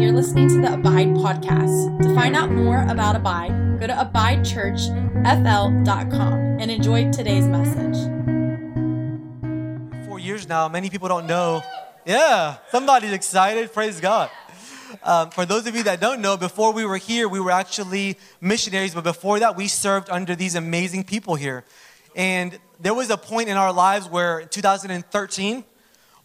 you're listening to the Abide podcast. To find out more about Abide, go to abidechurchfl.com and enjoy today's message. Four years now, many people don't know. Yeah, somebody's excited. Praise God. Um, for those of you that don't know, before we were here, we were actually missionaries, but before that, we served under these amazing people here. And there was a point in our lives where 2013,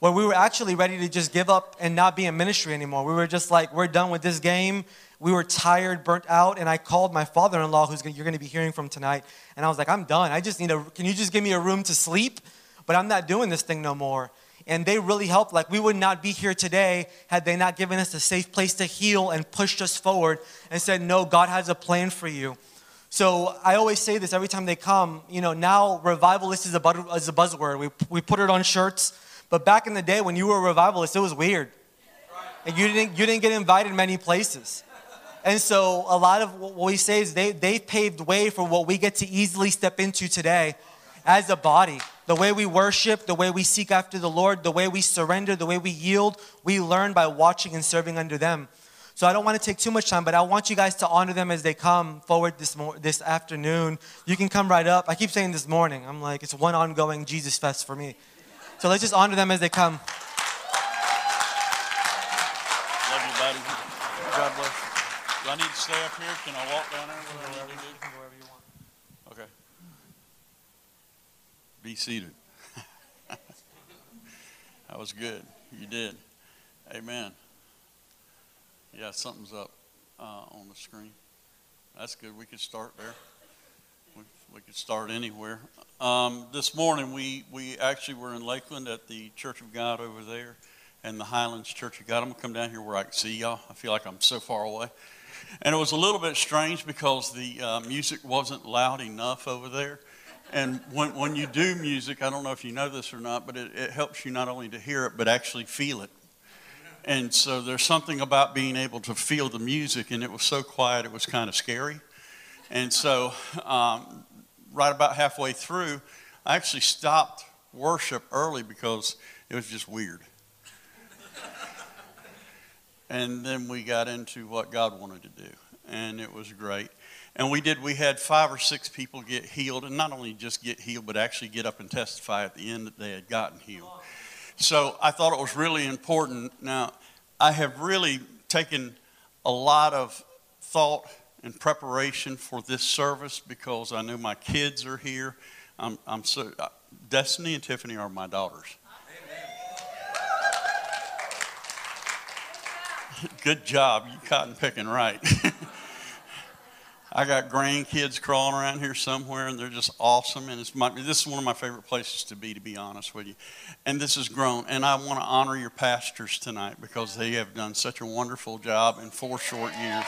where we were actually ready to just give up and not be in ministry anymore. We were just like, we're done with this game. We were tired, burnt out, and I called my father-in-law, who's gonna, you're going to be hearing from tonight, and I was like, I'm done. I just need a. Can you just give me a room to sleep? But I'm not doing this thing no more. And they really helped. Like we would not be here today had they not given us a safe place to heal and pushed us forward and said, No, God has a plan for you. So I always say this every time they come. You know, now revivalist is a, is a buzzword. We, we put it on shirts. But back in the day when you were a revivalist, it was weird. And you didn't, you didn't get invited many places. And so a lot of what we say is they, they paved way for what we get to easily step into today as a body. The way we worship, the way we seek after the Lord, the way we surrender, the way we yield, we learn by watching and serving under them. So I don't want to take too much time, but I want you guys to honor them as they come forward this mo- this afternoon. You can come right up. I keep saying this morning. I'm like, it's one ongoing Jesus fest for me. So let's just honor them as they come. Love you, buddy. God bless you. Do I need to stay up here? Can I walk down there? To do? Okay. Be seated. that was good. You did. Amen. Yeah, something's up uh, on the screen. That's good. We could start there. We, could start anywhere. Um, this morning, we, we actually were in Lakeland at the Church of God over there and the Highlands Church of God. I'm going to come down here where I can see y'all. I feel like I'm so far away. And it was a little bit strange because the uh, music wasn't loud enough over there. And when, when you do music, I don't know if you know this or not, but it, it helps you not only to hear it, but actually feel it. And so there's something about being able to feel the music, and it was so quiet, it was kind of scary. And so, um, right about halfway through, I actually stopped worship early because it was just weird. and then we got into what God wanted to do, and it was great. And we did, we had five or six people get healed, and not only just get healed, but actually get up and testify at the end that they had gotten healed. So I thought it was really important. Now, I have really taken a lot of thought and preparation for this service because I know my kids are here. I'm, I'm so, uh, Destiny and Tiffany are my daughters. Good job. You cotton picking right. I got grandkids crawling around here somewhere, and they're just awesome. And it's my, this is one of my favorite places to be, to be honest with you. And this has grown. And I want to honor your pastors tonight because they have done such a wonderful job in four short years.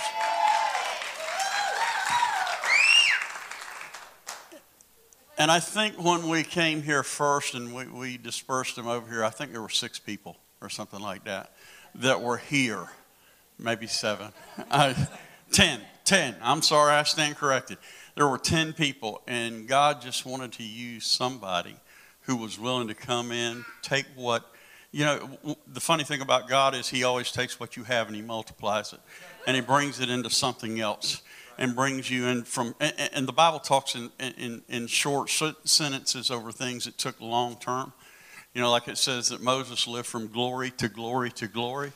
And I think when we came here first and we, we dispersed them over here, I think there were six people or something like that that were here. Maybe seven. I, ten. 10. I'm sorry, I stand corrected. There were 10 people, and God just wanted to use somebody who was willing to come in, take what, you know, the funny thing about God is He always takes what you have and He multiplies it, and He brings it into something else and brings you in from, and, the Bible talks in, in, in short sentences over things that took long term. You know, like it says that Moses lived from glory to glory to glory.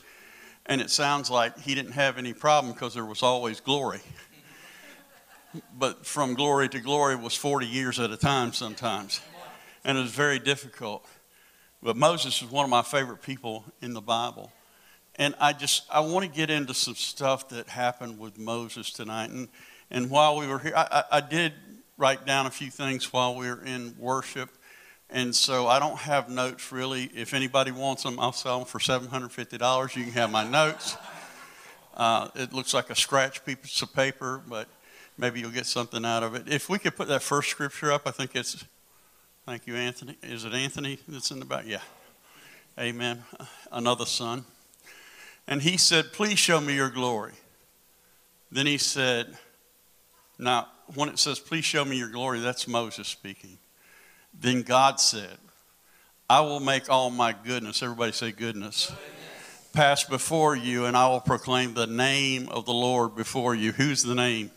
And it sounds like he didn't have any problem because there was always glory. but from glory to glory was 40 years at a time sometimes. And it was very difficult. But Moses is one of my favorite people in the Bible. And I just, I want to get into some stuff that happened with Moses tonight. And, and while we were here, I, I, I did write down a few things while we were in worship. And so I don't have notes really. If anybody wants them, I'll sell them for $750. You can have my notes. Uh, it looks like a scratch piece of paper, but maybe you'll get something out of it. If we could put that first scripture up, I think it's, thank you, Anthony. Is it Anthony that's in the back? Yeah. Amen. Another son. And he said, Please show me your glory. Then he said, Now, when it says, Please show me your glory, that's Moses speaking. Then God said, I will make all my goodness, everybody say goodness, pass before you, and I will proclaim the name of the Lord before you. Who's the name?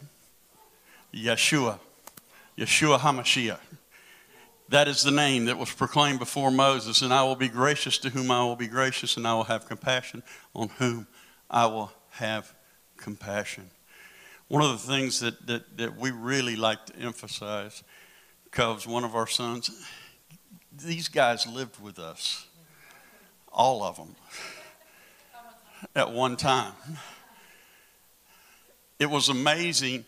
Yeshua. Yeshua HaMashiach. That is the name that was proclaimed before Moses. And I will be gracious to whom I will be gracious, and I will have compassion on whom I will have compassion. One of the things that, that, that we really like to emphasize, Cubs, one of our sons, these guys lived with us, all of them, at one time. It was amazing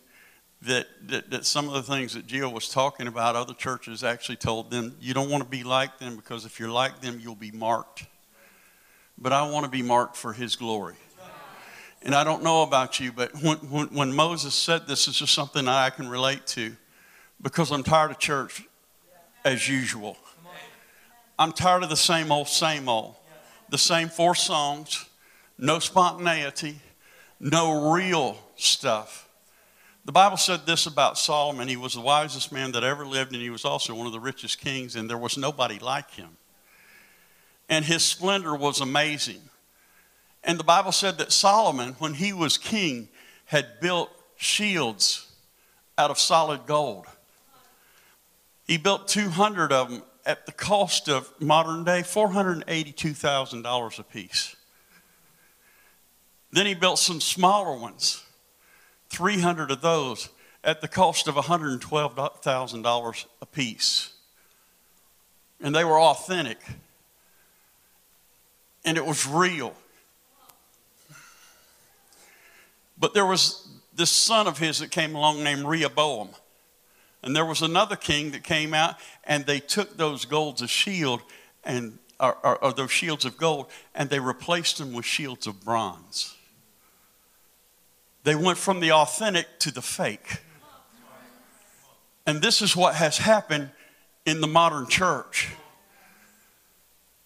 that, that, that some of the things that Jill was talking about, other churches actually told them, you don't want to be like them because if you're like them, you'll be marked. But I want to be marked for His glory. And I don't know about you, but when, when, when Moses said this, it's just something I can relate to because I'm tired of church as usual. I'm tired of the same old, same old. The same four songs, no spontaneity, no real stuff. The Bible said this about Solomon he was the wisest man that ever lived, and he was also one of the richest kings, and there was nobody like him. And his splendor was amazing. And the Bible said that Solomon, when he was king, had built shields out of solid gold. He built 200 of them at the cost of modern day $482,000 a piece. Then he built some smaller ones 300 of those at the cost of $112,000 a piece. And they were authentic. And it was real. But there was this son of his that came along named Rehoboam. And there was another king that came out, and they took those golds of shield and or, or, or those shields of gold, and they replaced them with shields of bronze. They went from the authentic to the fake. And this is what has happened in the modern church.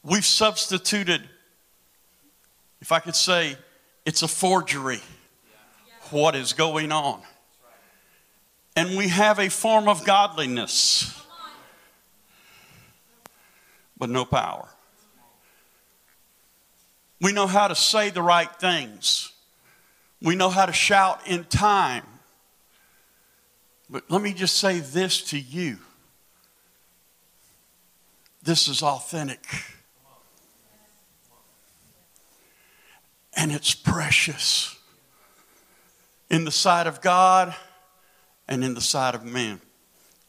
We've substituted, if I could say, it's a forgery, what is going on. And we have a form of godliness, but no power. We know how to say the right things. We know how to shout in time. But let me just say this to you this is authentic. And it's precious in the sight of God and in the sight of man.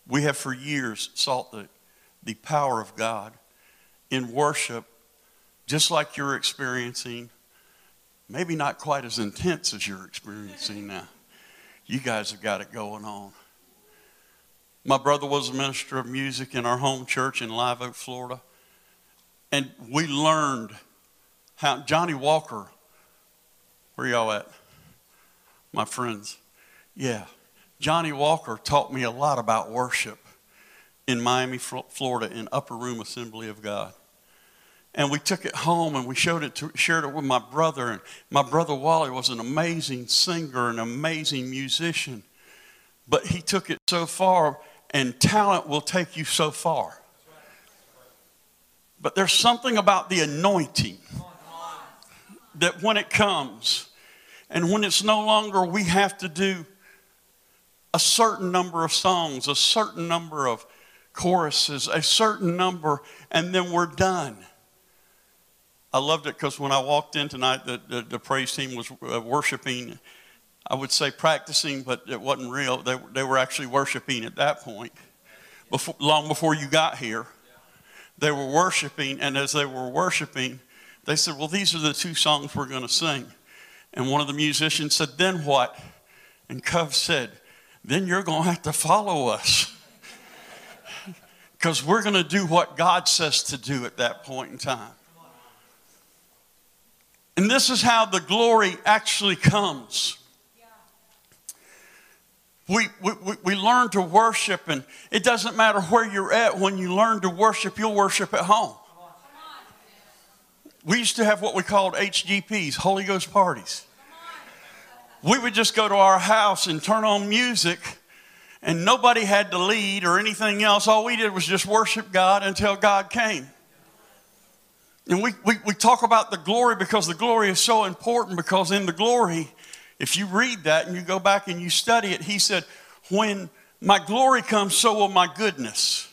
We have for years sought the, the power of God in worship, just like you're experiencing Maybe not quite as intense as you're experiencing now. You guys have got it going on. My brother was a minister of music in our home church in Live Oak, Florida. And we learned how Johnny Walker, where y'all at? My friends. Yeah. Johnny Walker taught me a lot about worship in Miami, Florida, in Upper Room Assembly of God and we took it home and we showed it to, shared it with my brother. And my brother wally was an amazing singer an amazing musician. But he took it so far and talent will take you so far. But there's something about the anointing that when it comes and when it's no longer we have to do a certain number of songs a certain number of choruses a certain number and then we're done I loved it because when I walked in tonight, the, the, the praise team was uh, worshiping. I would say practicing, but it wasn't real. They, they were actually worshiping at that point, before, long before you got here. They were worshiping, and as they were worshiping, they said, Well, these are the two songs we're going to sing. And one of the musicians said, Then what? And Cove said, Then you're going to have to follow us. Because we're going to do what God says to do at that point in time. And this is how the glory actually comes. We, we, we learn to worship, and it doesn't matter where you're at. When you learn to worship, you'll worship at home. We used to have what we called HGPs, Holy Ghost parties. We would just go to our house and turn on music, and nobody had to lead or anything else. All we did was just worship God until God came. And we, we, we talk about the glory because the glory is so important because in the glory, if you read that and you go back and you study it, he said, When my glory comes, so will my goodness.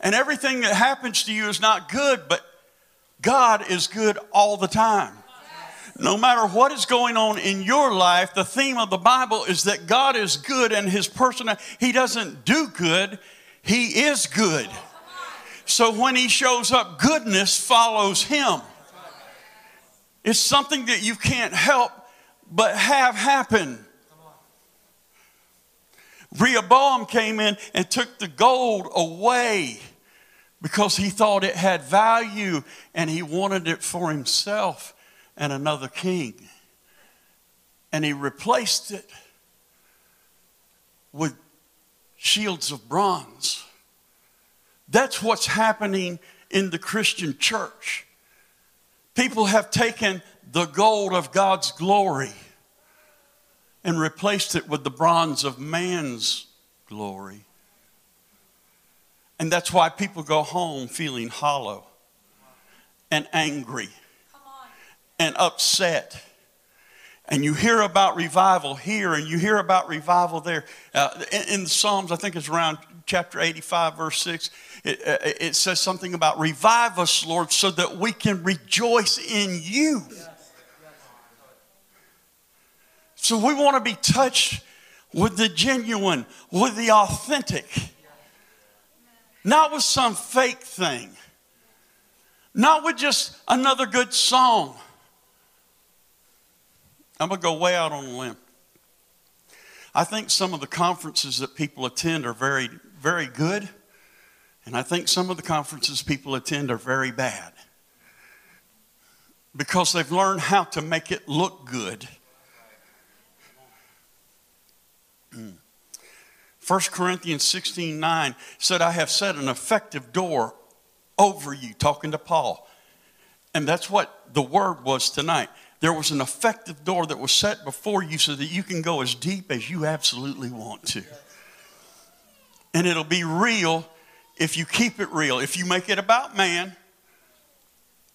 And everything that happens to you is not good, but God is good all the time. No matter what is going on in your life, the theme of the Bible is that God is good and his person, he doesn't do good, he is good. So when he shows up, goodness follows him. It's something that you can't help but have happen. Rehoboam came in and took the gold away because he thought it had value and he wanted it for himself and another king. And he replaced it with shields of bronze. That's what's happening in the Christian church. People have taken the gold of God's glory and replaced it with the bronze of man's glory. And that's why people go home feeling hollow and angry and upset. And you hear about revival here and you hear about revival there. Uh, in, in, the Psalms, I think it's around chapter 85, verse 6, it, uh, it says something about revive us, Lord, so that we can rejoice in you. So we want to be touched with the genuine, with the authentic, not with some fake thing, not with just another good song. I'm going to go way out on a limb. I think some of the conferences that people attend are very, very good, and I think some of the conferences people attend are very bad because they've learned how to make it look good hmm. 1 Corinthians 16 9 said, I have set an effective door over you, talking to Paul. And that's what the word was tonight. There was an effective door that was set before you so that you can go as deep as you absolutely want to. And it'll be real if you keep it real. If you make it about man,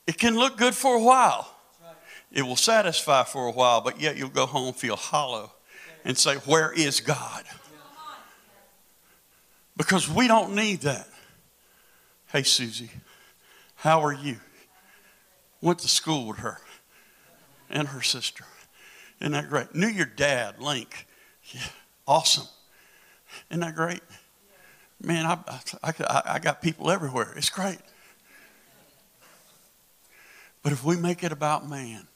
it can look good for a while. It will satisfy for a while, but yet you'll go home feel hollow and say, Where is God? Because we don't need that. Hey, Susie, how are you? Went to school with her and her sister. Isn't that great? Knew your dad, Link. Yeah, awesome. Isn't that great? Man, I, I, I got people everywhere. It's great. But if we make it about man,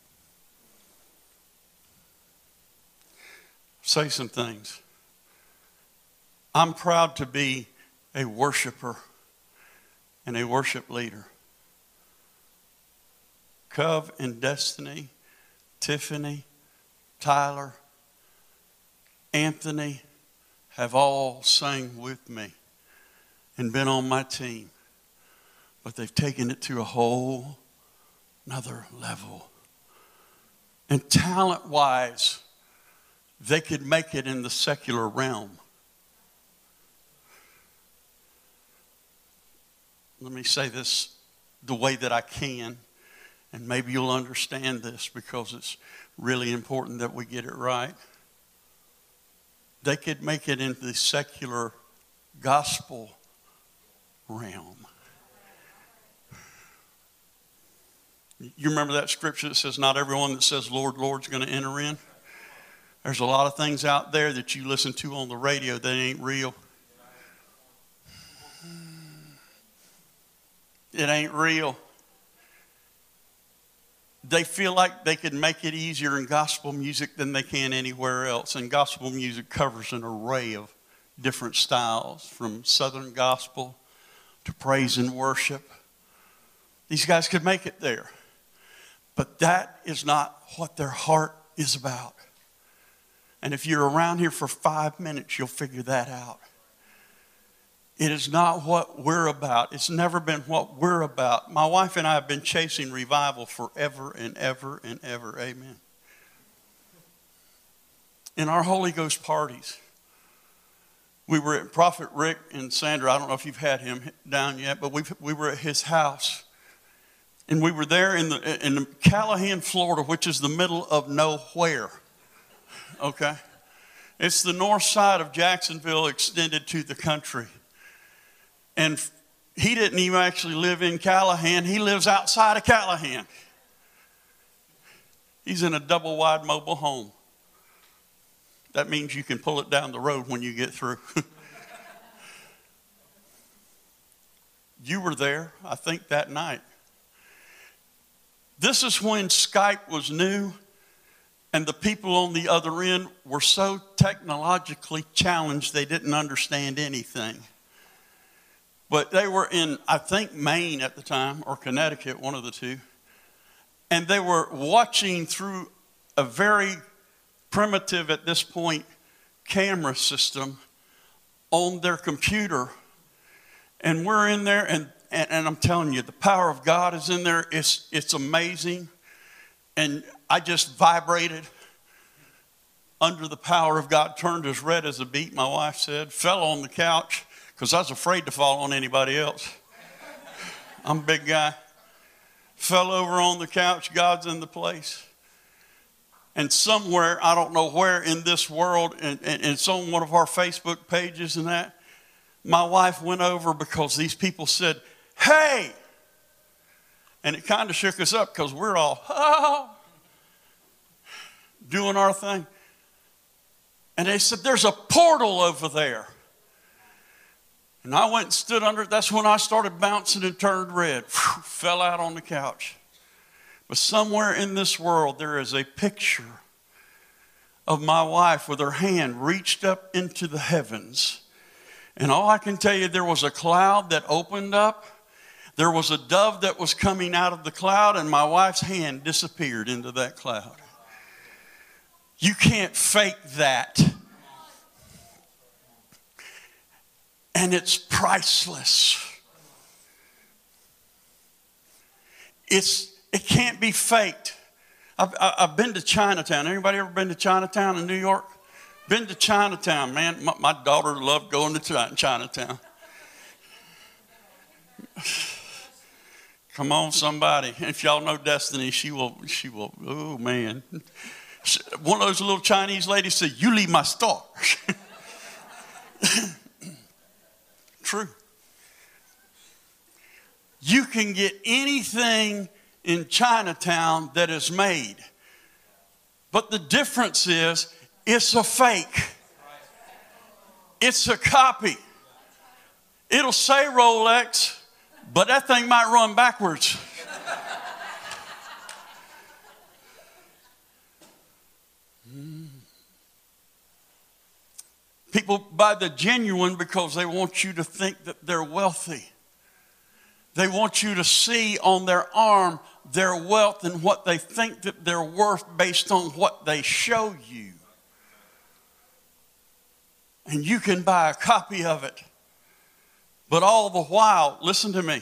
say some things. I'm proud to be a worshiper and a worship leader. Cove and Destiny, Tiffany, Tyler, Anthony have all sang with me and been on my team, but they've taken it to a whole another level. And talent wise, they could make it in the secular realm. let me say this the way that I can, and maybe you'll understand this because it's really important that we get it right. They could make it into the secular gospel realm. You remember that scripture that says, Not everyone that says, Lord, Lord's going to enter in? There's a lot of things out there that you listen to on the radio that ain't real. It ain't real. They feel like they could make it easier in gospel music than they can anywhere else. And gospel music covers an array of different styles from southern gospel to praise and worship. These guys could make it there. But that is not what their heart is about. And if you're around here for five minutes, you'll figure that out. It is not what we're about. It's never been what we're about. My wife and I have been chasing revival forever and ever and ever. Amen. In our Holy Ghost parties, we were at Prophet Rick and Sandra. I don't know if you've had him down yet, but we we were at his house And we were there in, the, in Callahan, Florida, which is the middle of nowhere. Okay? It's the north side of Jacksonville extended to the country. And he didn't even actually live in Callahan, he lives outside of Callahan. He's in a double wide mobile home. That means you can pull it down the road when you get through. you were there, I think, that night. This is when Skype was new and the people on the other end were so technologically challenged they didn't understand anything. But they were in, I think, Maine at the time, or Connecticut, one of the two. And they were watching through a very primitive, at this point, camera system on their computer. And we're in there, and, and, and I'm telling you, the power of God is in there. It's, it's amazing. And I just vibrated under the power of God, turned as red as a beet, my wife said, fell on the couch because I was afraid to fall on anybody else. I'm a big guy. Fell over on the couch, God's in the place. And somewhere, I don't know where in this world, and, and it's on one of our Facebook pages and that, my wife went over because these people said, Hey! And it kind of shook us up because we're all, oh, doing our thing. And they said, There's a portal over there. And I went and stood under it. That's when I started bouncing and turned red. fell out on the couch. But somewhere in this world, there is a picture of my wife with her hand reached up into the heavens. And all I can tell you, there was a cloud that opened up. There was a dove that was coming out of the cloud, and my wife's hand disappeared into that cloud. You can't fake that. And it's priceless. It's, it can't be faked. I've, I've been to Chinatown. Anybody ever been to Chinatown in New York? Been to Chinatown, man. My, my daughter loved going to Chinatown. Come on, somebody. If y'all know Destiny, she will, she will, oh man. One of those little Chinese ladies said, You leave my store. True. You can get anything in Chinatown that is made. But the difference is it's a fake. It's a copy. It'll say Rolex, but that thing might run backwards. People buy the genuine because they want you to think that they're wealthy. They want you to see on their arm their wealth and what they think that they're worth based on what they show you. And you can buy a copy of it. But all the while, listen to me,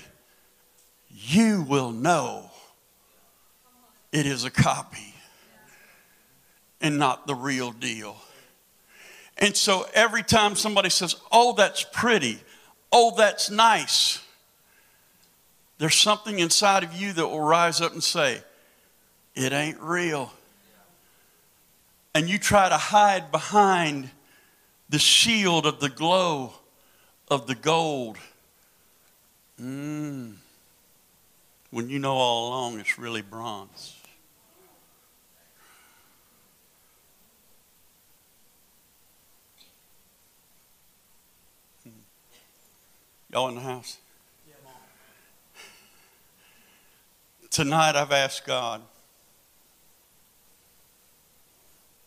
you will know it is a copy and not the real deal. And so every time somebody says, Oh, that's pretty, oh, that's nice, there's something inside of you that will rise up and say, It ain't real. And you try to hide behind the shield of the glow of the gold. Mm. When you know all along it's really bronze. Y'all in the house? Tonight I've asked God,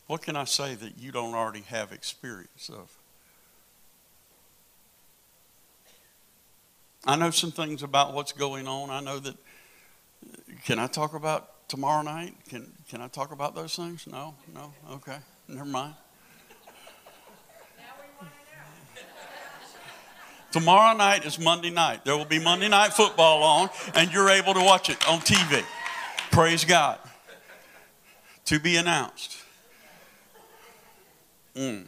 what can I say that you don't already have experience of? I know some things about what's going on. I know that. Can I talk about tomorrow night? Can, can I talk about those things? No? No? Okay. Never mind. Tomorrow night is Monday night. There will be Monday night football on, and you're able to watch it on TV. Praise God. To be announced. Mm.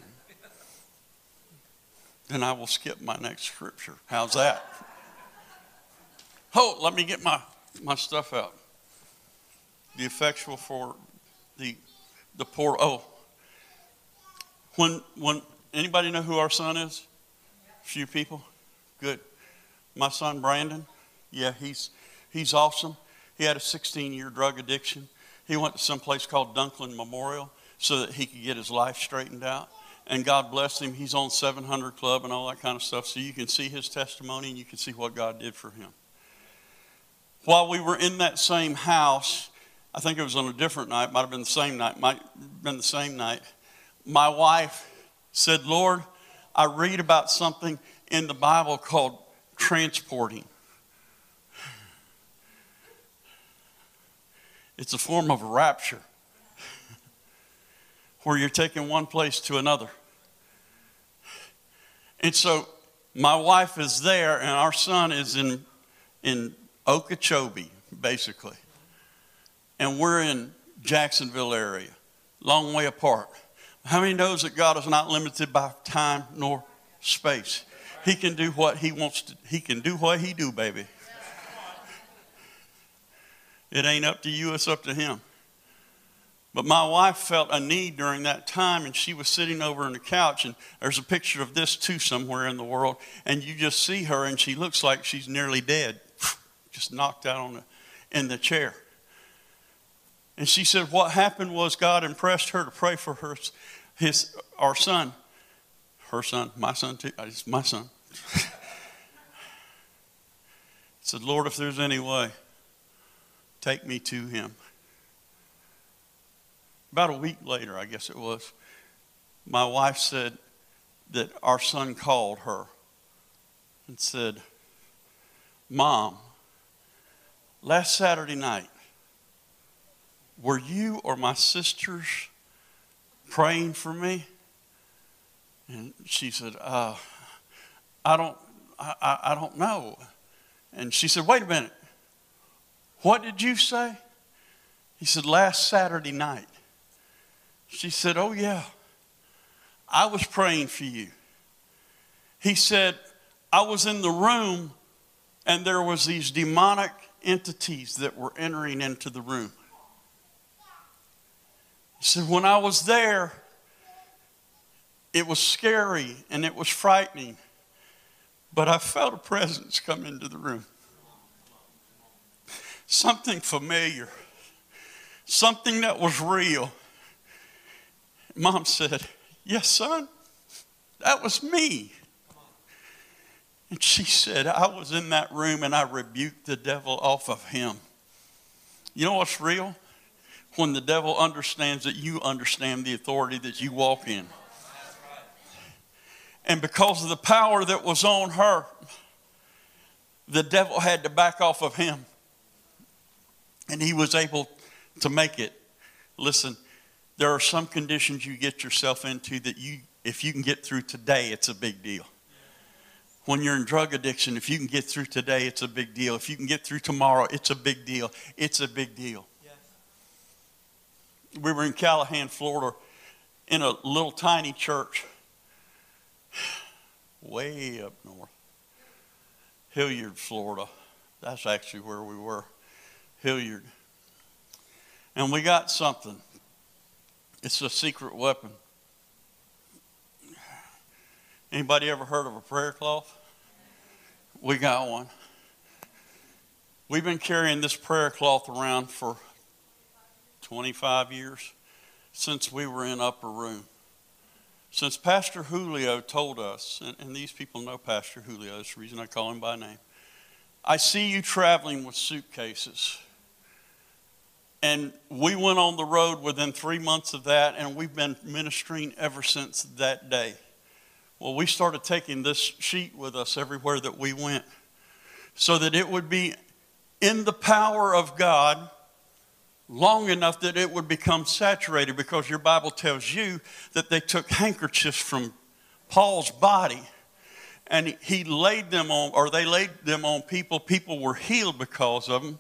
Then I will skip my next scripture. How's that? Oh, let me get my my stuff out. The effectual for the the poor. Oh, when when anybody know who our son is? Few people. Good. My son Brandon. Yeah, he's he's awesome. He had a 16 year drug addiction. He went to some place called Dunklin Memorial so that he could get his life straightened out. And God bless him. He's on 700 Club and all that kind of stuff. So you can see his testimony and you can see what God did for him. While we were in that same house, I think it was on a different night, might have been the same night, might have been the same night. My wife said, Lord, I read about something in the Bible called transporting. It's a form of rapture where you're taking one place to another. And so my wife is there, and our son is in, in Okeechobee, basically. And we're in Jacksonville area, long way apart. How many knows that God is not limited by time nor space? He can do what he wants to, he can do what he do, baby. It ain't up to you, it's up to him. But my wife felt a need during that time, and she was sitting over on the couch, and there's a picture of this too somewhere in the world, and you just see her, and she looks like she's nearly dead, just knocked out on the, in the chair. And she said, What happened was God impressed her to pray for her, his, our son, her son, my son too, uh, it's my son. Said, Lord, if there's any way, Take me to him. About a week later, I guess it was, my wife said that our son called her and said, Mom, last Saturday night, were you or my sisters praying for me? And she said, uh, I don't, I, I, don't know. And she said, wait a minute. What did you say? He said, Last Saturday night. She said, Oh, yeah. I was praying for you. He said, I was in the room and there was these demonic entities that were entering into the room. He said, when I was there, it was scary and it was frightening, but I felt a presence come into the room something familiar, something that was real. Mom said, Yes, son, that was me. And she said, I was in that room and I rebuked the devil off of him. You know what's real? When the devil understands that you understand the authority that you walk in. And because of the power that was on her, the devil had to back off of him. And he was able to make it. Listen, there are some conditions you get yourself into that you, if you can get through today, it's a big deal. When you're in drug addiction, if you can get through today, it's a big deal. If you can get through tomorrow, it's a big deal. It's a big deal. Yes. We were in Callahan, Florida, in a little tiny church, way up north, Hilliard, Florida. That's actually where we were. Hilliard. And we got something. It's a secret weapon. Anybody ever heard of a prayer cloth? We got one. We've been carrying this prayer cloth around for 25 years since we were in upper room. Since Pastor Julio told us, and, and these people know Pastor Julio, that's the reason I call him by name. I see you traveling with suitcases. And we went on the road within three months of that, and we've been ministering ever since that day. Well, we started taking this sheet with us everywhere that we went so that it would be in the power of God long enough that it would become saturated because your Bible tells you that they took handkerchiefs from Paul's body and he laid them on, or they laid them on people. People were healed because of them.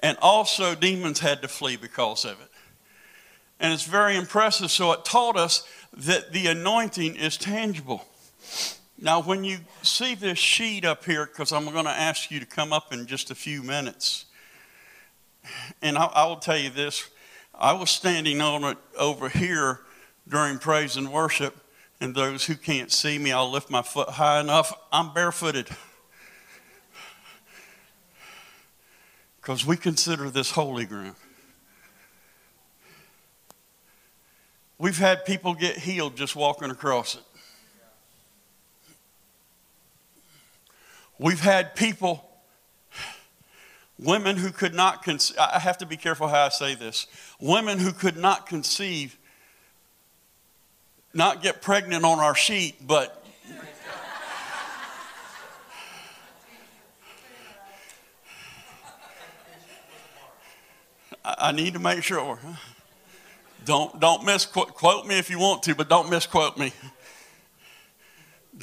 And also, demons had to flee because of it. And it's very impressive. So, it taught us that the anointing is tangible. Now, when you see this sheet up here, because I'm going to ask you to come up in just a few minutes, And I, I will tell you this I was standing on it over here during praise and worship, and those who can't see me, I'll lift my foot high enough. I'm barefooted. Because we consider this holy ground. We've had people get healed just walking across it. We've had people, women who could not conceive, I have to be careful how I say this. Women who could not conceive, not get pregnant on our sheet, but I need to make sure. Don't, don't misquote quote me if you want to, but don't misquote me.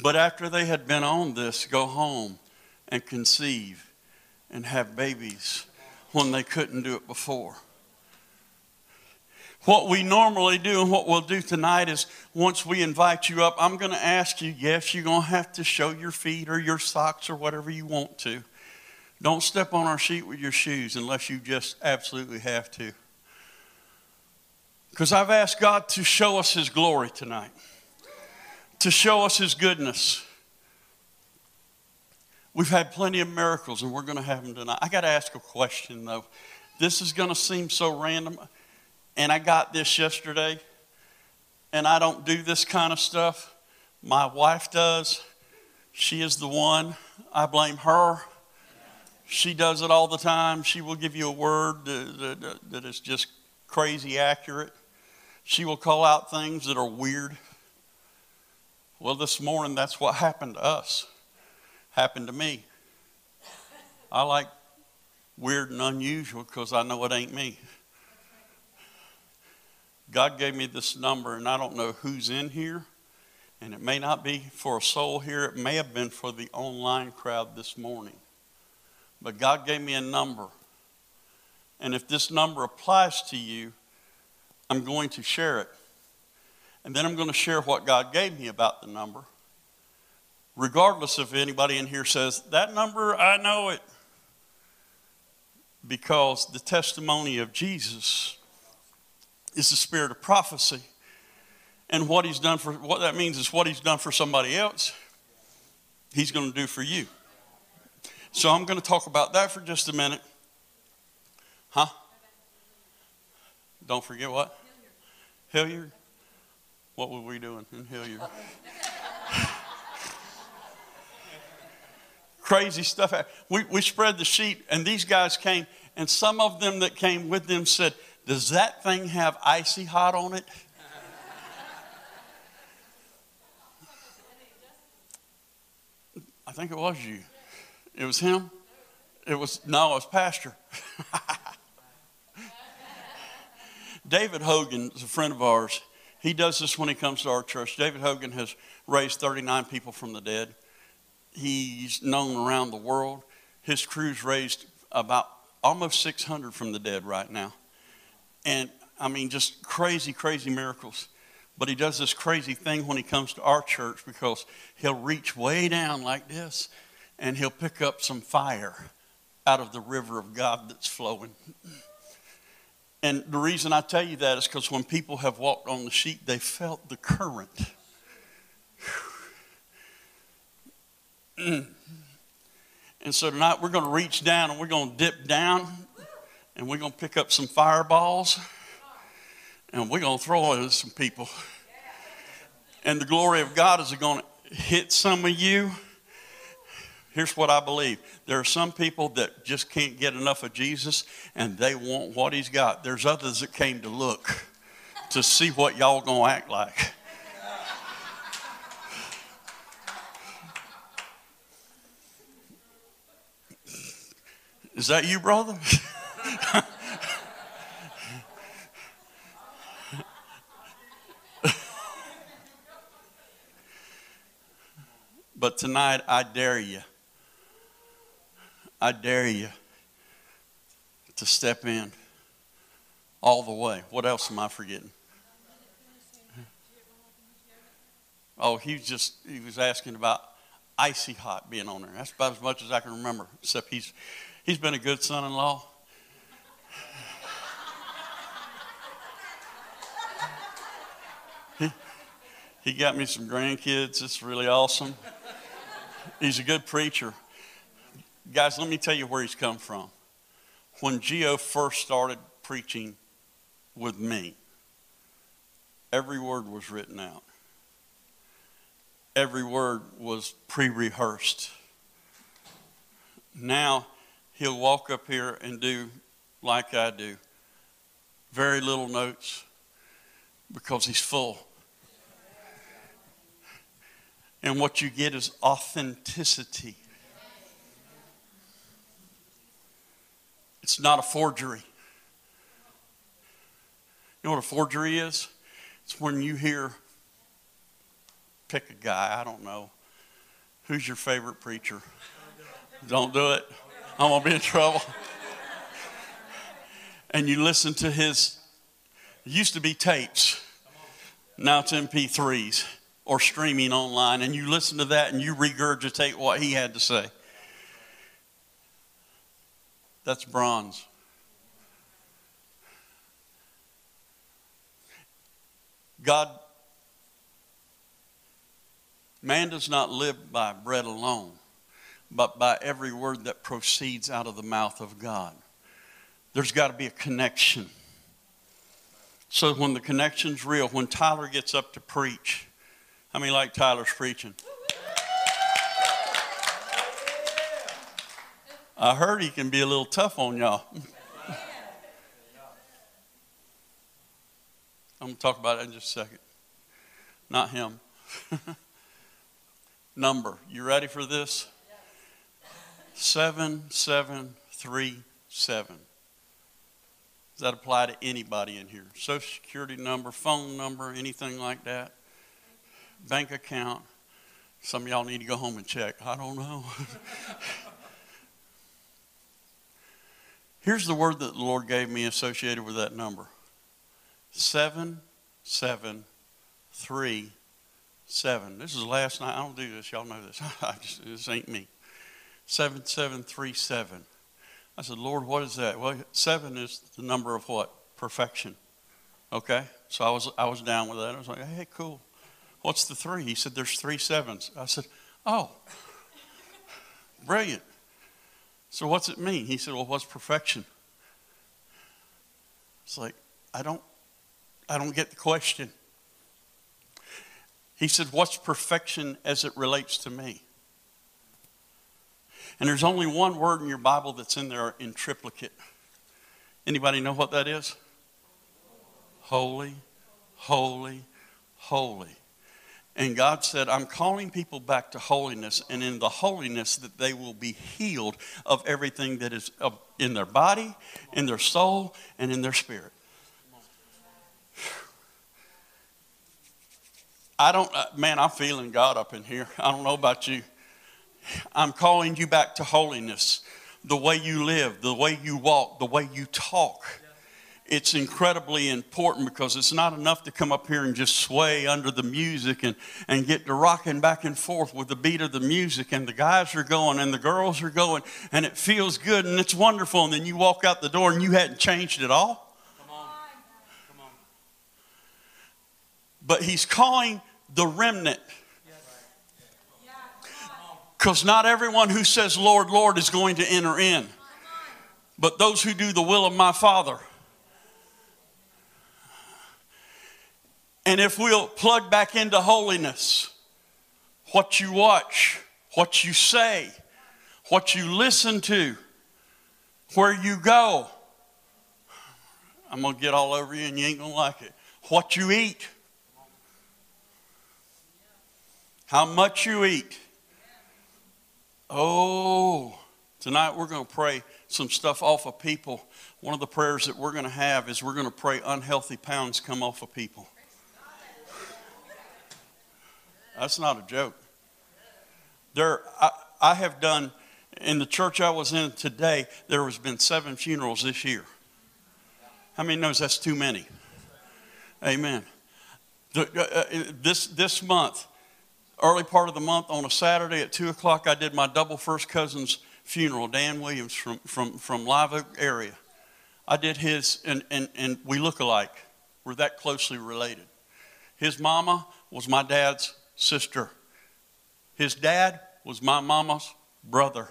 But after they had been on this, go home and conceive and have babies when they couldn't do it before. What we normally do and what we'll do tonight is once we invite you up, I'm going to ask you yes, you're going to have to show your feet or your socks or whatever you want to. Don't step on our sheet with your shoes unless you just absolutely have to. Because I've asked God to show us His glory tonight, to show us His goodness. We've had plenty of miracles, and we're going to have them tonight. I got to ask a question, though. This is going to seem so random, and I got this yesterday, and I don't do this kind of stuff. My wife does. She is the one. I blame her. She does it all the time. She will give you a word that, is just crazy accurate. She will call out things that are weird. Well, this morning, that's what happened to us. Happened to me. I like weird and unusual because I know it ain't me. God gave me this number, and I don't know who's in here, and it may not be for a soul here. It may have been for the online crowd this morning. But God gave me a number. And if this number applies to you, I'm going to share it. And then I'm going to share what God gave me about the number. Regardless if anybody in here says, that number, I know it. Because the testimony of Jesus is the spirit of prophecy. And what he's done for, what that means is what he's done for somebody else, he's going to do for you. So I'm going to talk about that for just a minute. Huh? Don't forget what? Hilliard? What were we doing in Hilliard? Crazy stuff. We, we spread the sheet, and these guys came, and some of them that came with them said, Does that thing have icy hot on it? I think it was you. It was him? It was, no, it was Pastor. David Hogan is a friend of ours. He does this when he comes to our church. David Hogan has raised 39 people from the dead. He's known around the world. His crew's raised about almost 600 from the dead right now. And I mean, just crazy, crazy miracles. But he does this crazy thing when he comes to our church because he'll reach way down like this and he'll pick up some fire out of the river of God that's flowing. And the reason I tell you that is because when people have walked on the sheet, they felt the current. Mm. And so tonight we're going to reach down and we're going to dip down and we're going to pick up some fireballs and we're going to throw it at some people. And the glory of God is going to hit some of you here's what I believe there are some people that just can't get enough of Jesus and they want what he's got. There's others that came to look to see what y'all gonna act like. Is that you, brother? but tonight, I dare you I dare you to step in all the way. What else am I forgetting? Oh, he just he was asking about icy hot being on there. That's about as much as I can remember. Except he's He's been a good son in law. he, he got me some grandkids. It's really awesome. He's a good preacher. Guys, let me tell you where he's come from. When Geo first started preaching with me, every word was written out, every word was pre rehearsed. Now, he'll walk up here and do like I do very little notes because he's full. And what you get is authenticity. It's not a forgery. You know what a forgery is? It's when you hear, pick a guy, I don't know. Who's your favorite preacher? Don't do it. I'm going to be in trouble. and you listen to his, used to be tapes, now it's MP3s or streaming online, and you listen to that and you regurgitate what he had to say. That's bronze. God, man does not live by bread alone, but by every word that proceeds out of the mouth of God. There's got to be a connection. So when the connection's real, when Tyler gets up to preach, how many like Tyler's preaching? I heard he can be a little tough on y'all. I'm going to talk about it in just a second. Not him. Number. You ready for this? 7737. Does that apply to anybody in here? Social security number, phone number, anything like that? Bank account. Some of y'all need to go home and check. I don't know. Here's the word that the Lord gave me associated with that number seven, seven, three, seven. This is last night. I don't do this. Y'all know this. Just, this ain't me. Seven, seven, three, seven. I said, Lord, what is that? Well, seven is the number of what? Perfection. Okay? So I was, I was down with that. I was like, hey, cool. What's the three? He said, there's three sevens. I said, oh, brilliant. So what's it mean? He said, Well, what's perfection? It's like, I don't I don't get the question. He said, What's perfection as it relates to me? And there's only one word in your Bible that's in there in triplicate. Anybody know what that is? Holy, holy, holy. And God said, I'm calling people back to holiness, and in the holiness that they will be healed of everything that is in their body, in their soul, and in their spirit. I don't, uh, man, I'm feeling God up in here. I don't know about you. I'm calling you back to holiness. The way you live, the way you walk, the way you talk it's incredibly important because it's not enough to come up here and just sway under the music and, and get to rocking back and forth with the beat of the music and the guys are going and the girls are going and it feels good and it's wonderful and then you walk out the door and you hadn't changed at all. Come on. Come on. But he's calling the remnant. Because not everyone who says, Lord, Lord, is going to enter in. But those who do the will of my Father. And if we'll plug back into holiness, what you watch, what you say, what you listen to, where you go, I'm going to get all over you and you ain't going to like it. What you eat, how much you eat. Oh, tonight we're going to pray some stuff off of people. One of the prayers that we're going to have is we're going to pray unhealthy pounds come off of people. That's not a joke. There, I, I have done in the church I was in today. There has been seven funerals this year. How many knows that's too many? Amen. The, uh, uh, this this month, early part of the month, on a Saturday at two o'clock, I did my double first cousin's funeral. Dan Williams from from from Live Oak area. I did his, and and and we look alike. We're that closely related. His mama was my dad's sister. His dad was my mama's brother.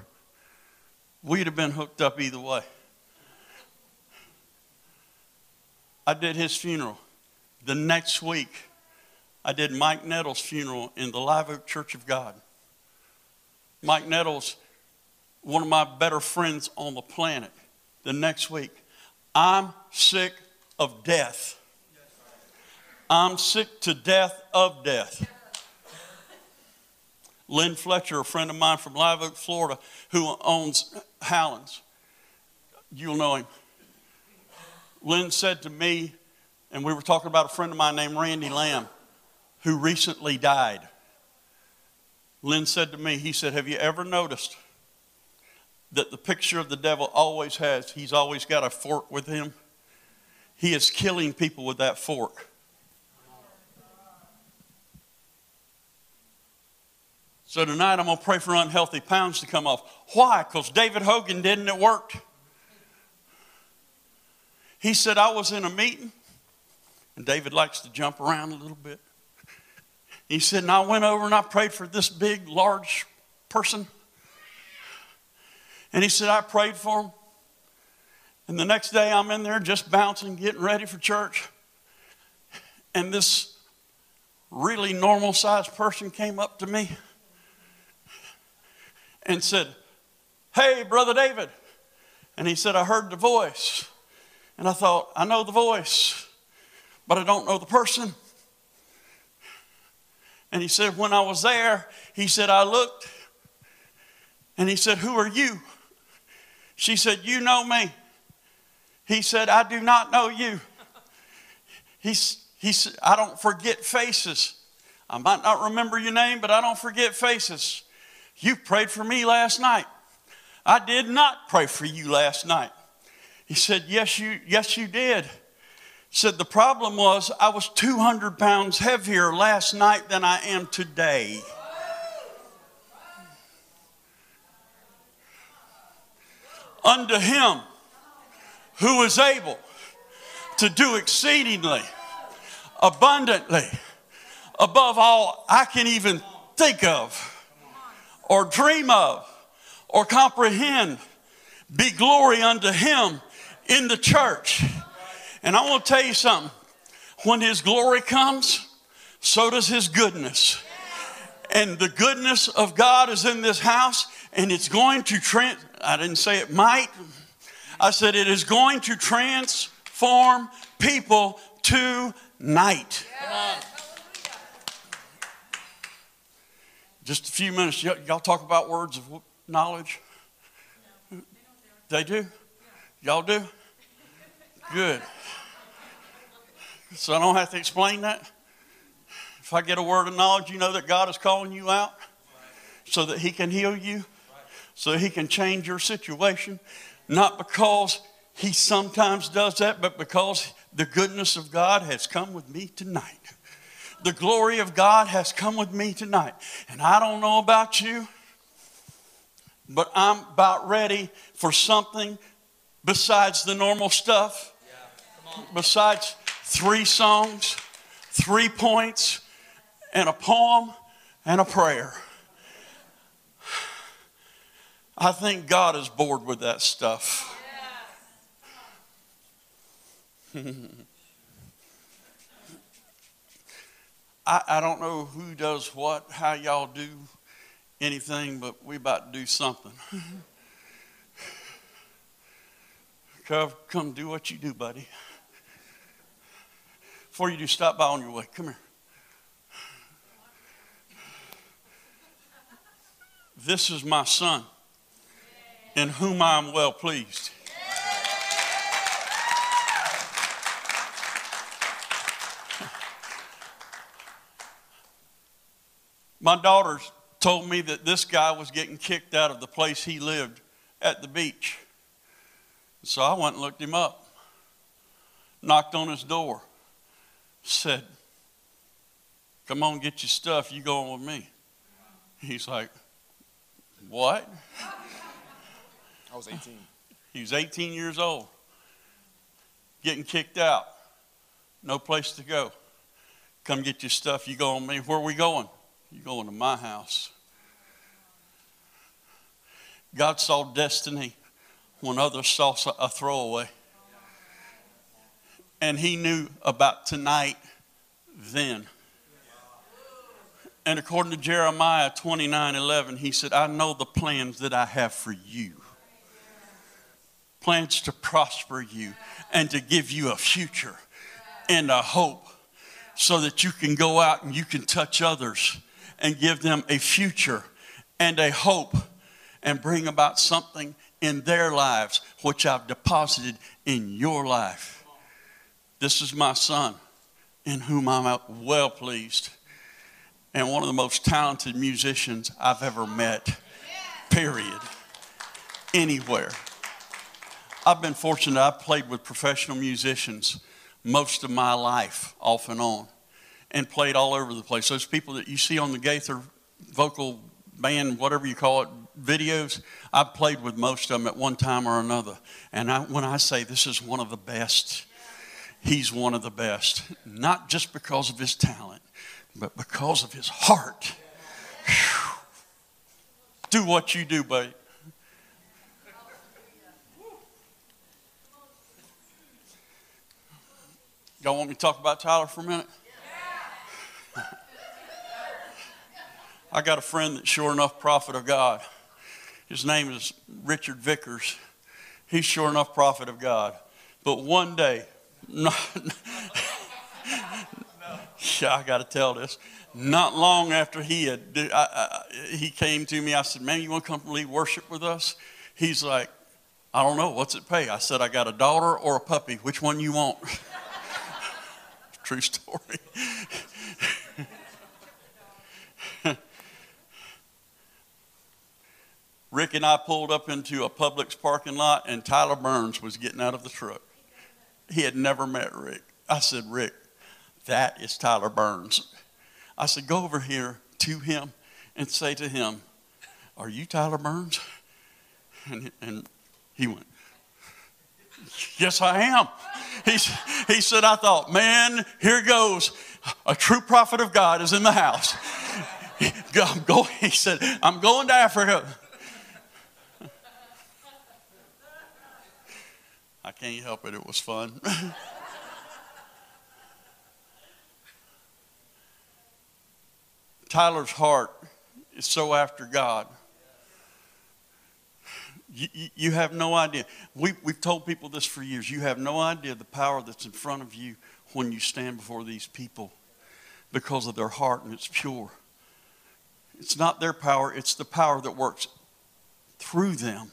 We'd have been hooked up either way. I did his funeral. The next week, I did Mike Nettles' funeral in the Live Oak Church of God. Mike Nettles, one of my better friends on the planet, the next week. I'm sick of death. I'm sick to death of death. Lynn Fletcher, a friend of mine from Live Oak, Florida, who owns Howlands, you'll know him. Lynn said to me, and we were talking about a friend of mine named Randy Lamb, who recently died. Lynn said to me, he said, Have you ever noticed that the picture of the devil always has, he's always got a fork with him? He is killing people with that fork. So tonight I'm going to pray for unhealthy pounds to come off. Why? Because David Hogan didn't, it worked. He said, I was in a meeting, and David likes to jump around a little bit. He said, and I went over and I prayed for this big, large person. And he said, I prayed for him. And the next day I'm in there just bouncing, getting ready for church. And this really normal sized person came up to me and said, Hey, Brother David. And he said, I heard the voice. And I thought, I know the voice, but I don't know the person. And he said, When I was there, he said, I looked and he said, Who are you? She said, You know me. He said, I do not know you. He, he said, I don't forget faces. I might not remember your name, but I don't forget faces. You prayed for me last night. I did not pray for you last night. He said, Yes, you, yes, you did. Said, The problem was I was 200 pounds heavier last night than I am today. Unto him who is able to do exceedingly, abundantly, above all I can even think of or dream of or comprehend, be glory unto him in the church. And I want to tell you something. When his glory comes, so does his goodness. And the goodness of God is in this house, and it's going to trans. I didn't say it might. I said it is going to transform people tonight. Just a few minutes. y'all talk about words of knowledge? They do? Y'all do? Good. So I don't have to explain that. If I get a word of knowledge, you know that God is calling you out so that He can heal you, so He can change your situation. Not because He sometimes does that, but because the goodness of God has come with me tonight. The glory of God has come with me tonight. And I don't know about you, but I'm about ready for something besides the normal stuff, yeah, besides three songs, three points, and a poem and a prayer. I think God is bored with that stuff. I, I don't know who does what, how y'all do anything, but we about to do something. come, come do what you do, buddy. Before you do, stop by on your way. Come here. This is my son, in whom I am well pleased. My daughters told me that this guy was getting kicked out of the place he lived at the beach. So I went and looked him up, knocked on his door, said, Come on, get your stuff. You going with me. He's like, What? I was 18. He was 18 years old, getting kicked out, no place to go. Come get your stuff. You going on me. Where are we going? You going to my house. God saw destiny when others saw a throwaway. And he knew about tonight then. And according to Jeremiah 29 11, he said, I know the plans that I have for you plans to prosper you and to give you a future and a hope so that you can go out and you can touch others and give them a future and a hope and bring about something in their lives which I've deposited in your life. This is my son in whom I'm well pleased and one of the most talented musicians I've ever met, period, anywhere. I've been fortunate, I've played with professional musicians most of my life, off and on, and played all over the place. Those people that you see on the Gaither vocal band, whatever you call it, videos, I've played with most of them at one time or another. And I, when I say this is one of the best, he's one of the best, not just because of his talent, but because of his heart. Whew. Do what you do, babe. Y'all want me to talk about Tyler for a minute? I got a friend that's sure enough prophet of God. His name is Richard Vickers. He's sure enough prophet of God. But one day, not, yeah, I got to tell this. Not long after he had, I, I, he came to me. I said, "Man, you want to come lead worship with us?" He's like, "I don't know. What's it pay?" I said, "I got a daughter or a puppy. Which one you want?" True story. Rick and I pulled up into a Publix parking lot, and Tyler Burns was getting out of the truck. He had never met Rick. I said, Rick, that is Tyler Burns. I said, go over here to him and say to him, Are you Tyler Burns? And, and he went, Yes, I am. He, he said, I thought, man, here goes. A true prophet of God is in the house. Going, he said, I'm going to Africa. I can't help it. It was fun. Tyler's heart is so after God. You, you, have no idea. We, we've told people this for years. You have no idea the power that's in front of you when you stand before these people because of their heart and it's pure. It's not their power, it's the power that works through them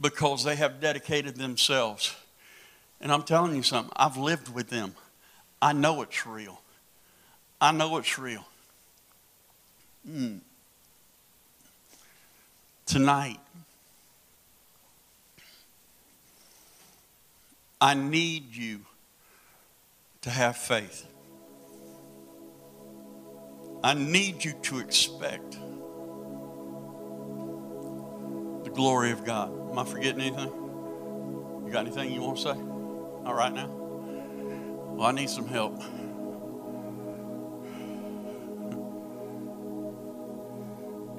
because they have dedicated themselves. And I'm telling you something, I've lived with them. I know it's real. I know it's real. Mm. Tonight, I need you to have faith. I need you to expect glory of God. Am I forgetting anything? You got anything you want to say? All right now? Well, I need some help.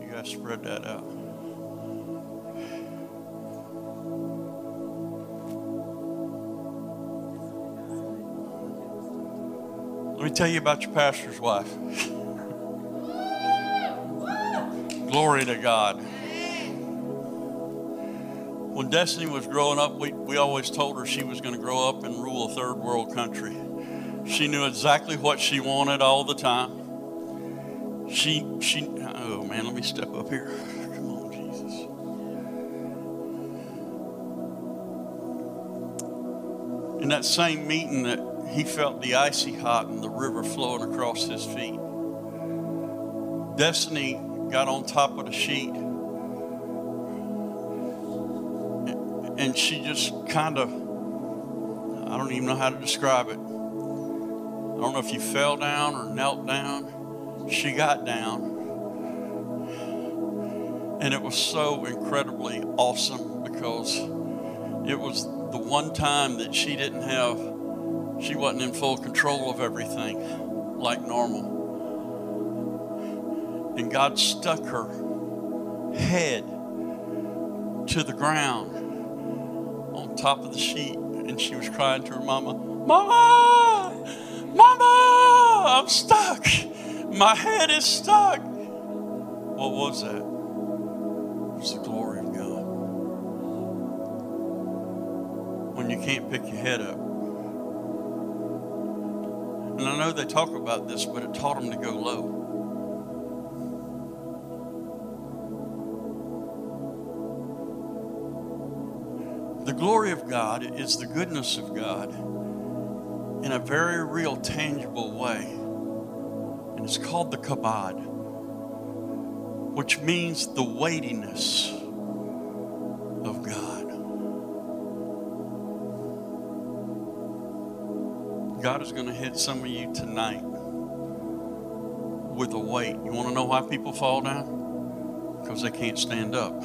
You guys spread that out. Let me tell you about your pastor's wife. Glory to God. When Destiny was growing up, we, we always told her she was going to grow up and rule a third world country. She knew exactly what she wanted all the time. She, she, oh man, let me step up here. Come on, Jesus. In that same meeting that he felt the icy hot and the river flowing across his feet. Destiny got on top of the sheet and she just kind of, I don't even know how to describe it. I don't know if you fell down or knelt down. She got down. And it was so incredibly awesome because it was the one time that she didn't have she wasn't in full control of everything. like normal. And God stuck her head to the ground top of the sheet, and she was crying to her mama, Mama! Mama! I'm stuck! My head is stuck! What was that? It was the glory of God. When you can't pick your head up. And I know they talk about this, but it taught them to go low. Glory of God is the goodness of God in a very real, tangible way. And it's called the kabod, which means the weightiness of God. God is going to hit some of you tonight with a weight. You want to know why people fall down? Because they can't stand up.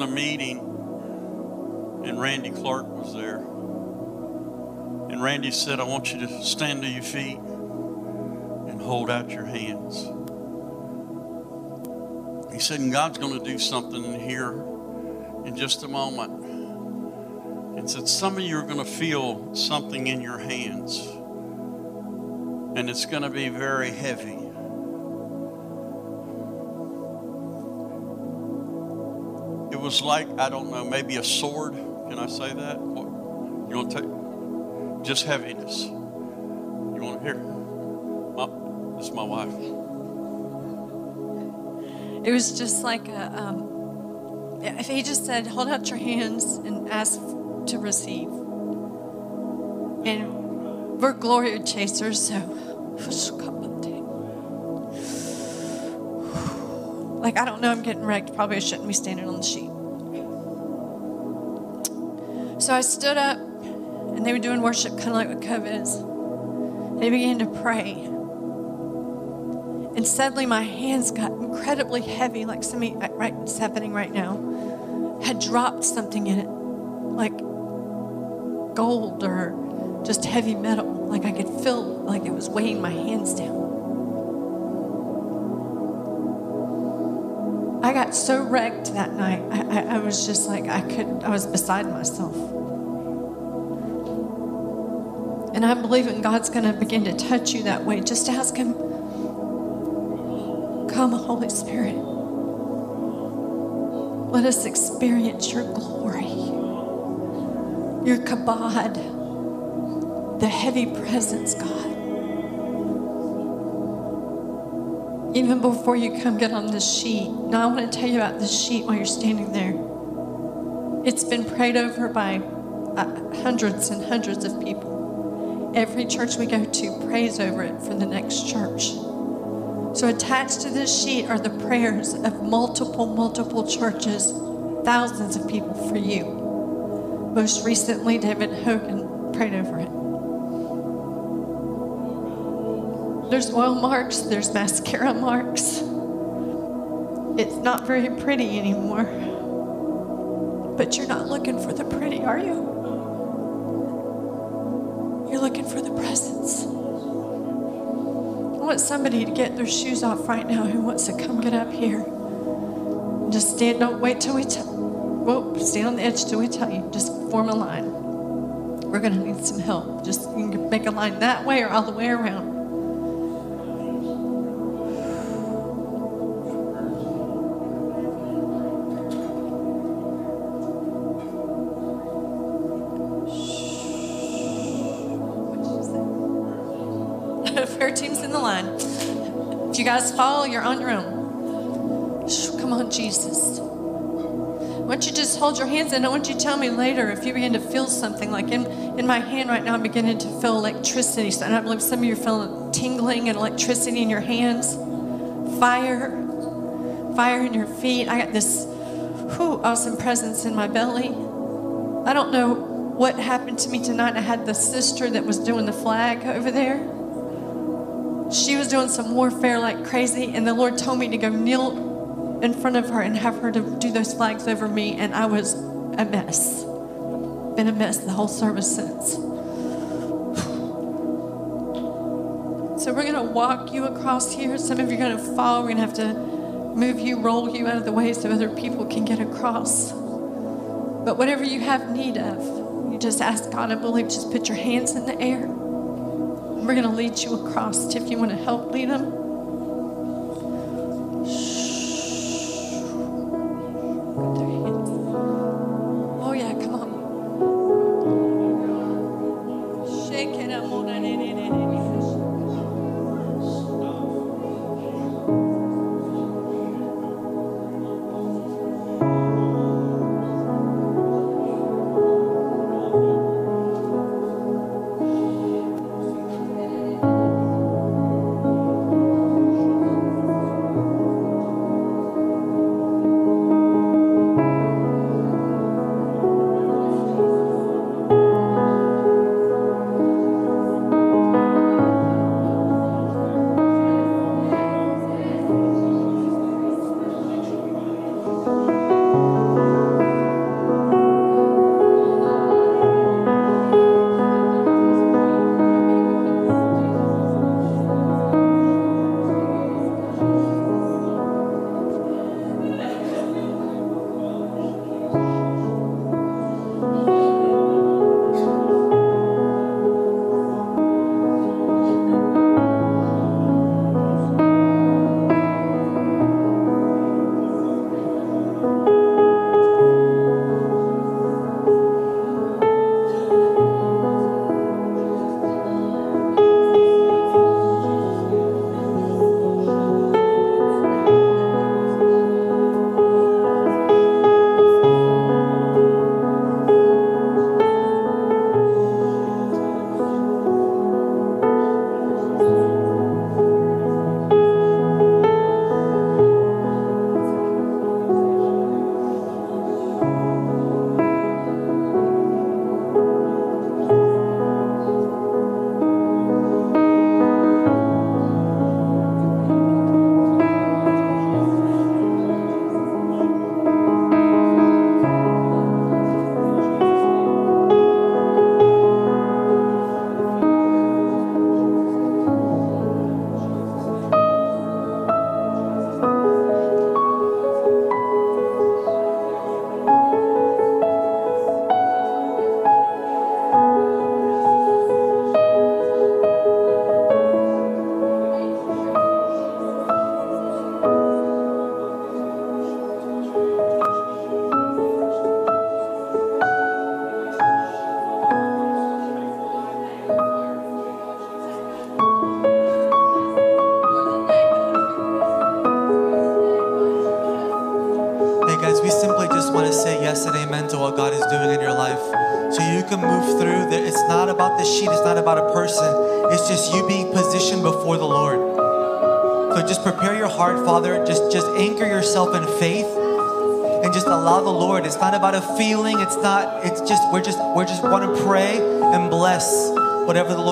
In a meeting and Randy Clark was there. And Randy said, I want you to stand to your feet and hold out your hands. He said, and God's going to do something in here in just a moment. And said, some of you are going to feel something in your hands. And it's going to be very heavy. Was like, I don't know, maybe a sword. Can I say that? You want to take just heaviness? You want to hear? Mom, this is my wife. It was just like a, um, if he just said, hold out your hands and ask to receive. And we're glory chasers, so like I don't know, I'm getting wrecked. Probably I shouldn't be standing on the sheet. So I stood up, and they were doing worship kind of like what Cove is. They began to pray. And suddenly my hands got incredibly heavy, like something right, it's happening right now. Had dropped something in it, like gold or just heavy metal. Like I could feel like it was weighing my hands down. I got so wrecked that night. I, I, I was just like I couldn't, I was beside myself. And I'm believing God's going to begin to touch you that way. Just ask Him, Come, Holy Spirit. Let us experience your glory, your kabod, the heavy presence, God. Even before you come get on this sheet, now I want to tell you about this sheet while you're standing there. It's been prayed over by uh, hundreds and hundreds of people. Every church we go to prays over it for the next church. So, attached to this sheet are the prayers of multiple, multiple churches, thousands of people for you. Most recently, David Hogan prayed over it. There's oil marks, there's mascara marks. It's not very pretty anymore. But you're not looking for the pretty, are you? You're looking for the presence. I want somebody to get their shoes off right now who wants to come get up here. Just stand, don't wait till we tell. Whoa, stand on the edge till we tell you. Just form a line. We're to need some help. Just you can make a line that way or all the way around. You're on your own. Come on, Jesus. Why don't you just hold your hands and I want you to tell me later if you begin to feel something like in, in my hand right now, I'm beginning to feel electricity. So, I believe some of you are feeling tingling and electricity in your hands, fire, fire in your feet. I got this whew, awesome presence in my belly. I don't know what happened to me tonight. I had the sister that was doing the flag over there. She was doing some warfare like crazy, and the Lord told me to go kneel in front of her and have her to do those flags over me, and I was a mess. been a mess the whole service since. So we're gonna walk you across here. Some of you are gonna fall. We're gonna have to move you, roll you out of the way so other people can get across. But whatever you have need of, you just ask God, I believe, just put your hands in the air. We're gonna lead you across. If you wanna help lead them.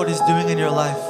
Lord is doing in your life.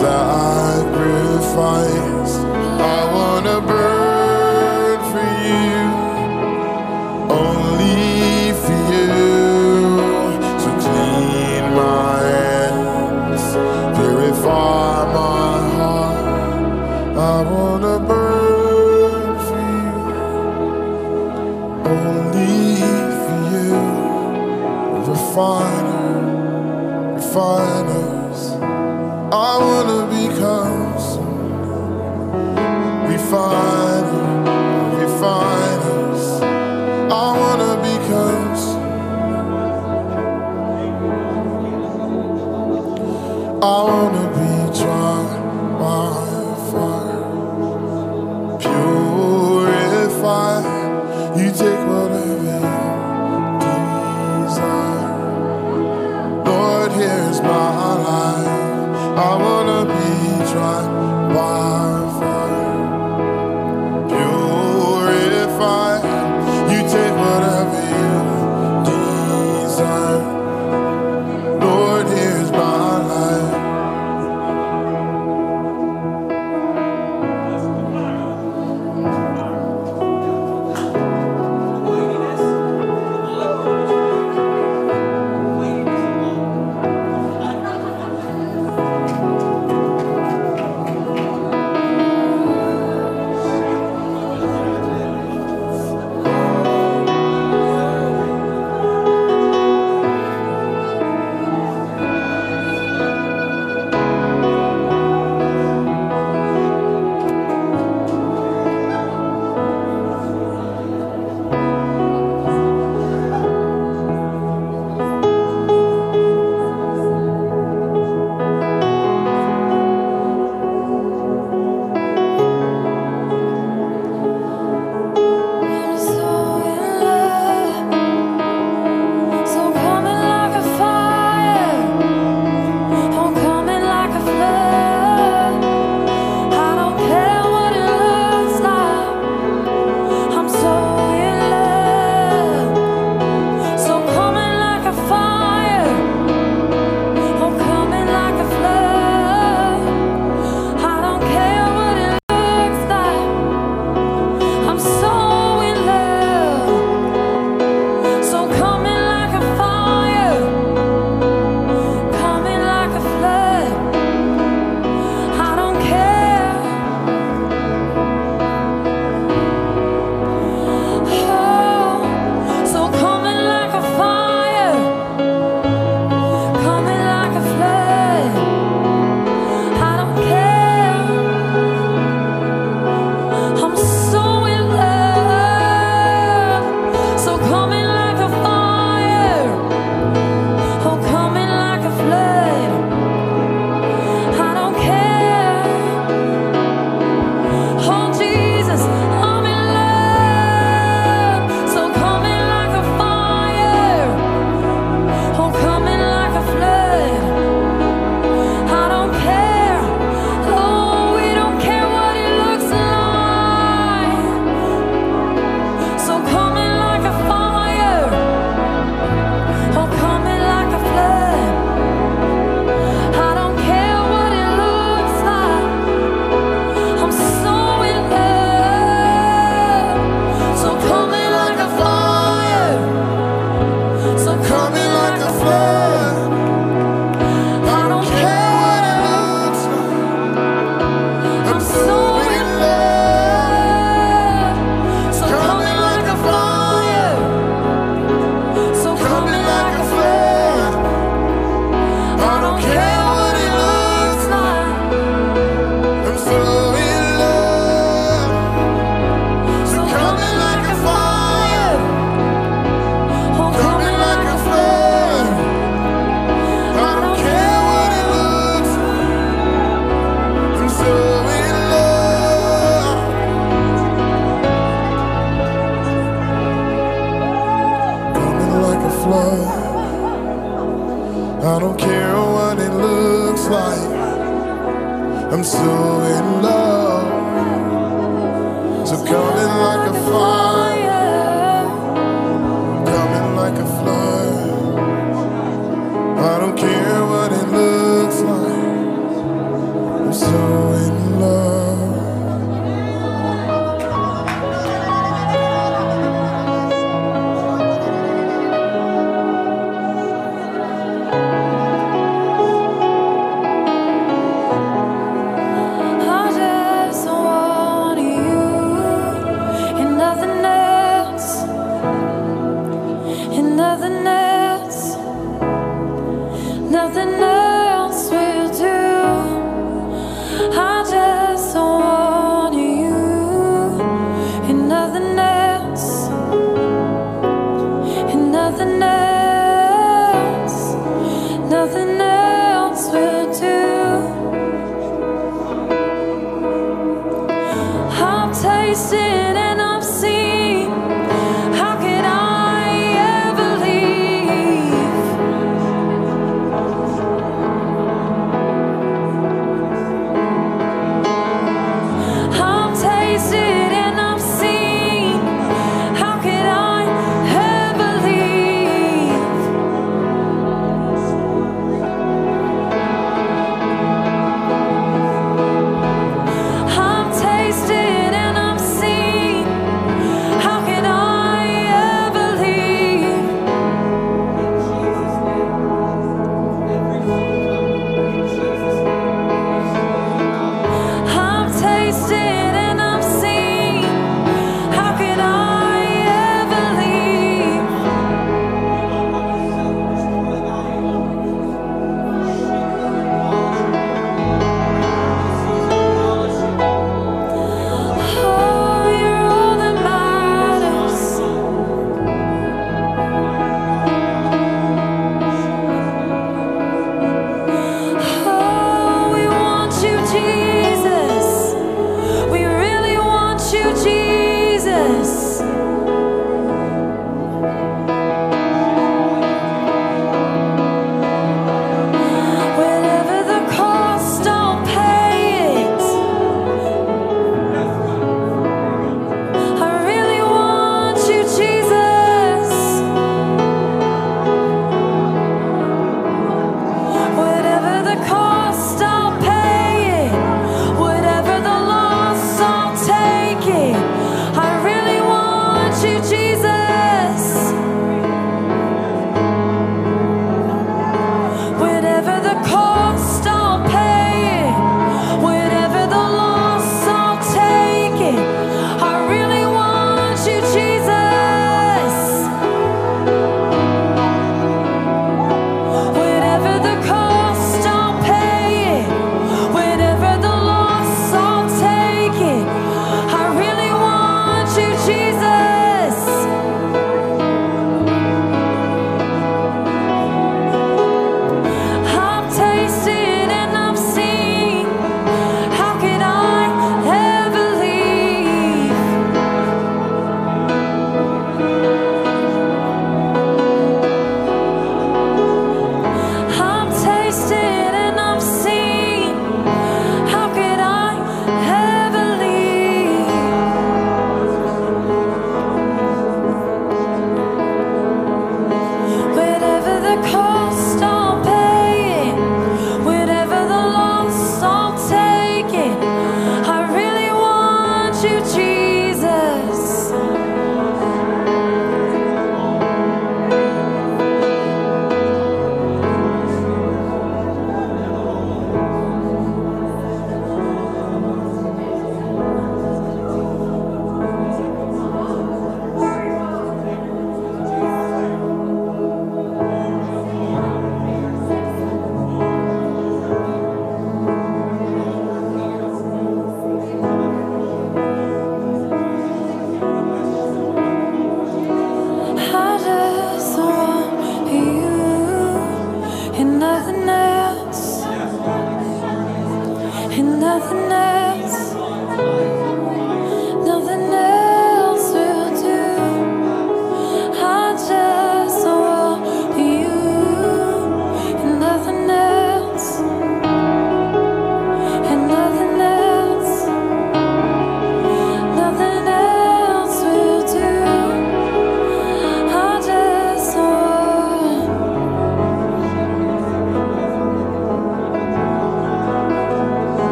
Sacrifice.